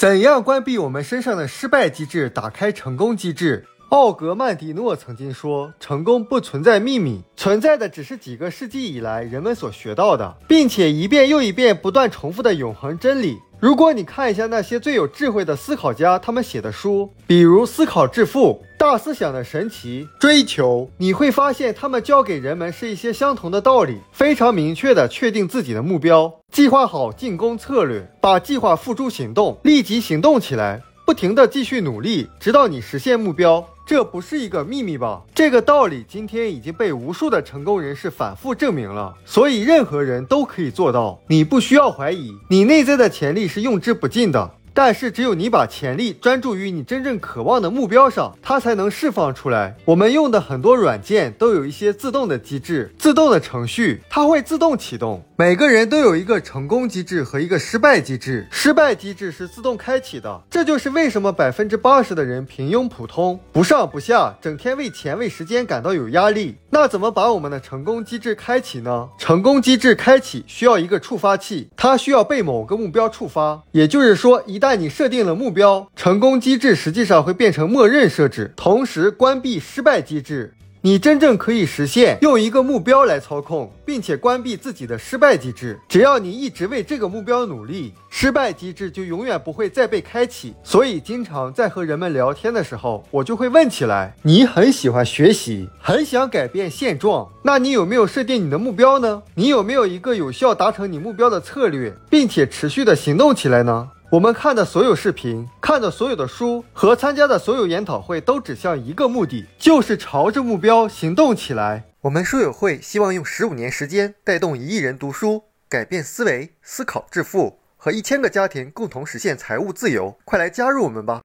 怎样关闭我们身上的失败机制，打开成功机制？奥格曼迪诺曾经说：“成功不存在秘密，存在的只是几个世纪以来人们所学到的，并且一遍又一遍不断重复的永恒真理。”如果你看一下那些最有智慧的思考家，他们写的书，比如《思考致富》《大思想的神奇追求》，你会发现他们教给人们是一些相同的道理，非常明确的确定自己的目标，计划好进攻策略，把计划付诸行动，立即行动起来，不停的继续努力，直到你实现目标。这不是一个秘密吧？这个道理今天已经被无数的成功人士反复证明了，所以任何人都可以做到。你不需要怀疑，你内在的潜力是用之不尽的。但是，只有你把潜力专注于你真正渴望的目标上，它才能释放出来。我们用的很多软件都有一些自动的机制、自动的程序，它会自动启动。每个人都有一个成功机制和一个失败机制，失败机制是自动开启的。这就是为什么百分之八十的人平庸普通、不上不下，整天为钱为时间感到有压力。那怎么把我们的成功机制开启呢？成功机制开启需要一个触发器，它需要被某个目标触发。也就是说，一旦你设定了目标，成功机制实际上会变成默认设置，同时关闭失败机制。你真正可以实现用一个目标来操控，并且关闭自己的失败机制。只要你一直为这个目标努力，失败机制就永远不会再被开启。所以，经常在和人们聊天的时候，我就会问起来：你很喜欢学习，很想改变现状，那你有没有设定你的目标呢？你有没有一个有效达成你目标的策略，并且持续的行动起来呢？我们看的所有视频、看的所有的书和参加的所有研讨会，都指向一个目的，就是朝着目标行动起来。我们书友会希望用十五年时间，带动一亿人读书，改变思维，思考致富，和一千个家庭共同实现财务自由。快来加入我们吧！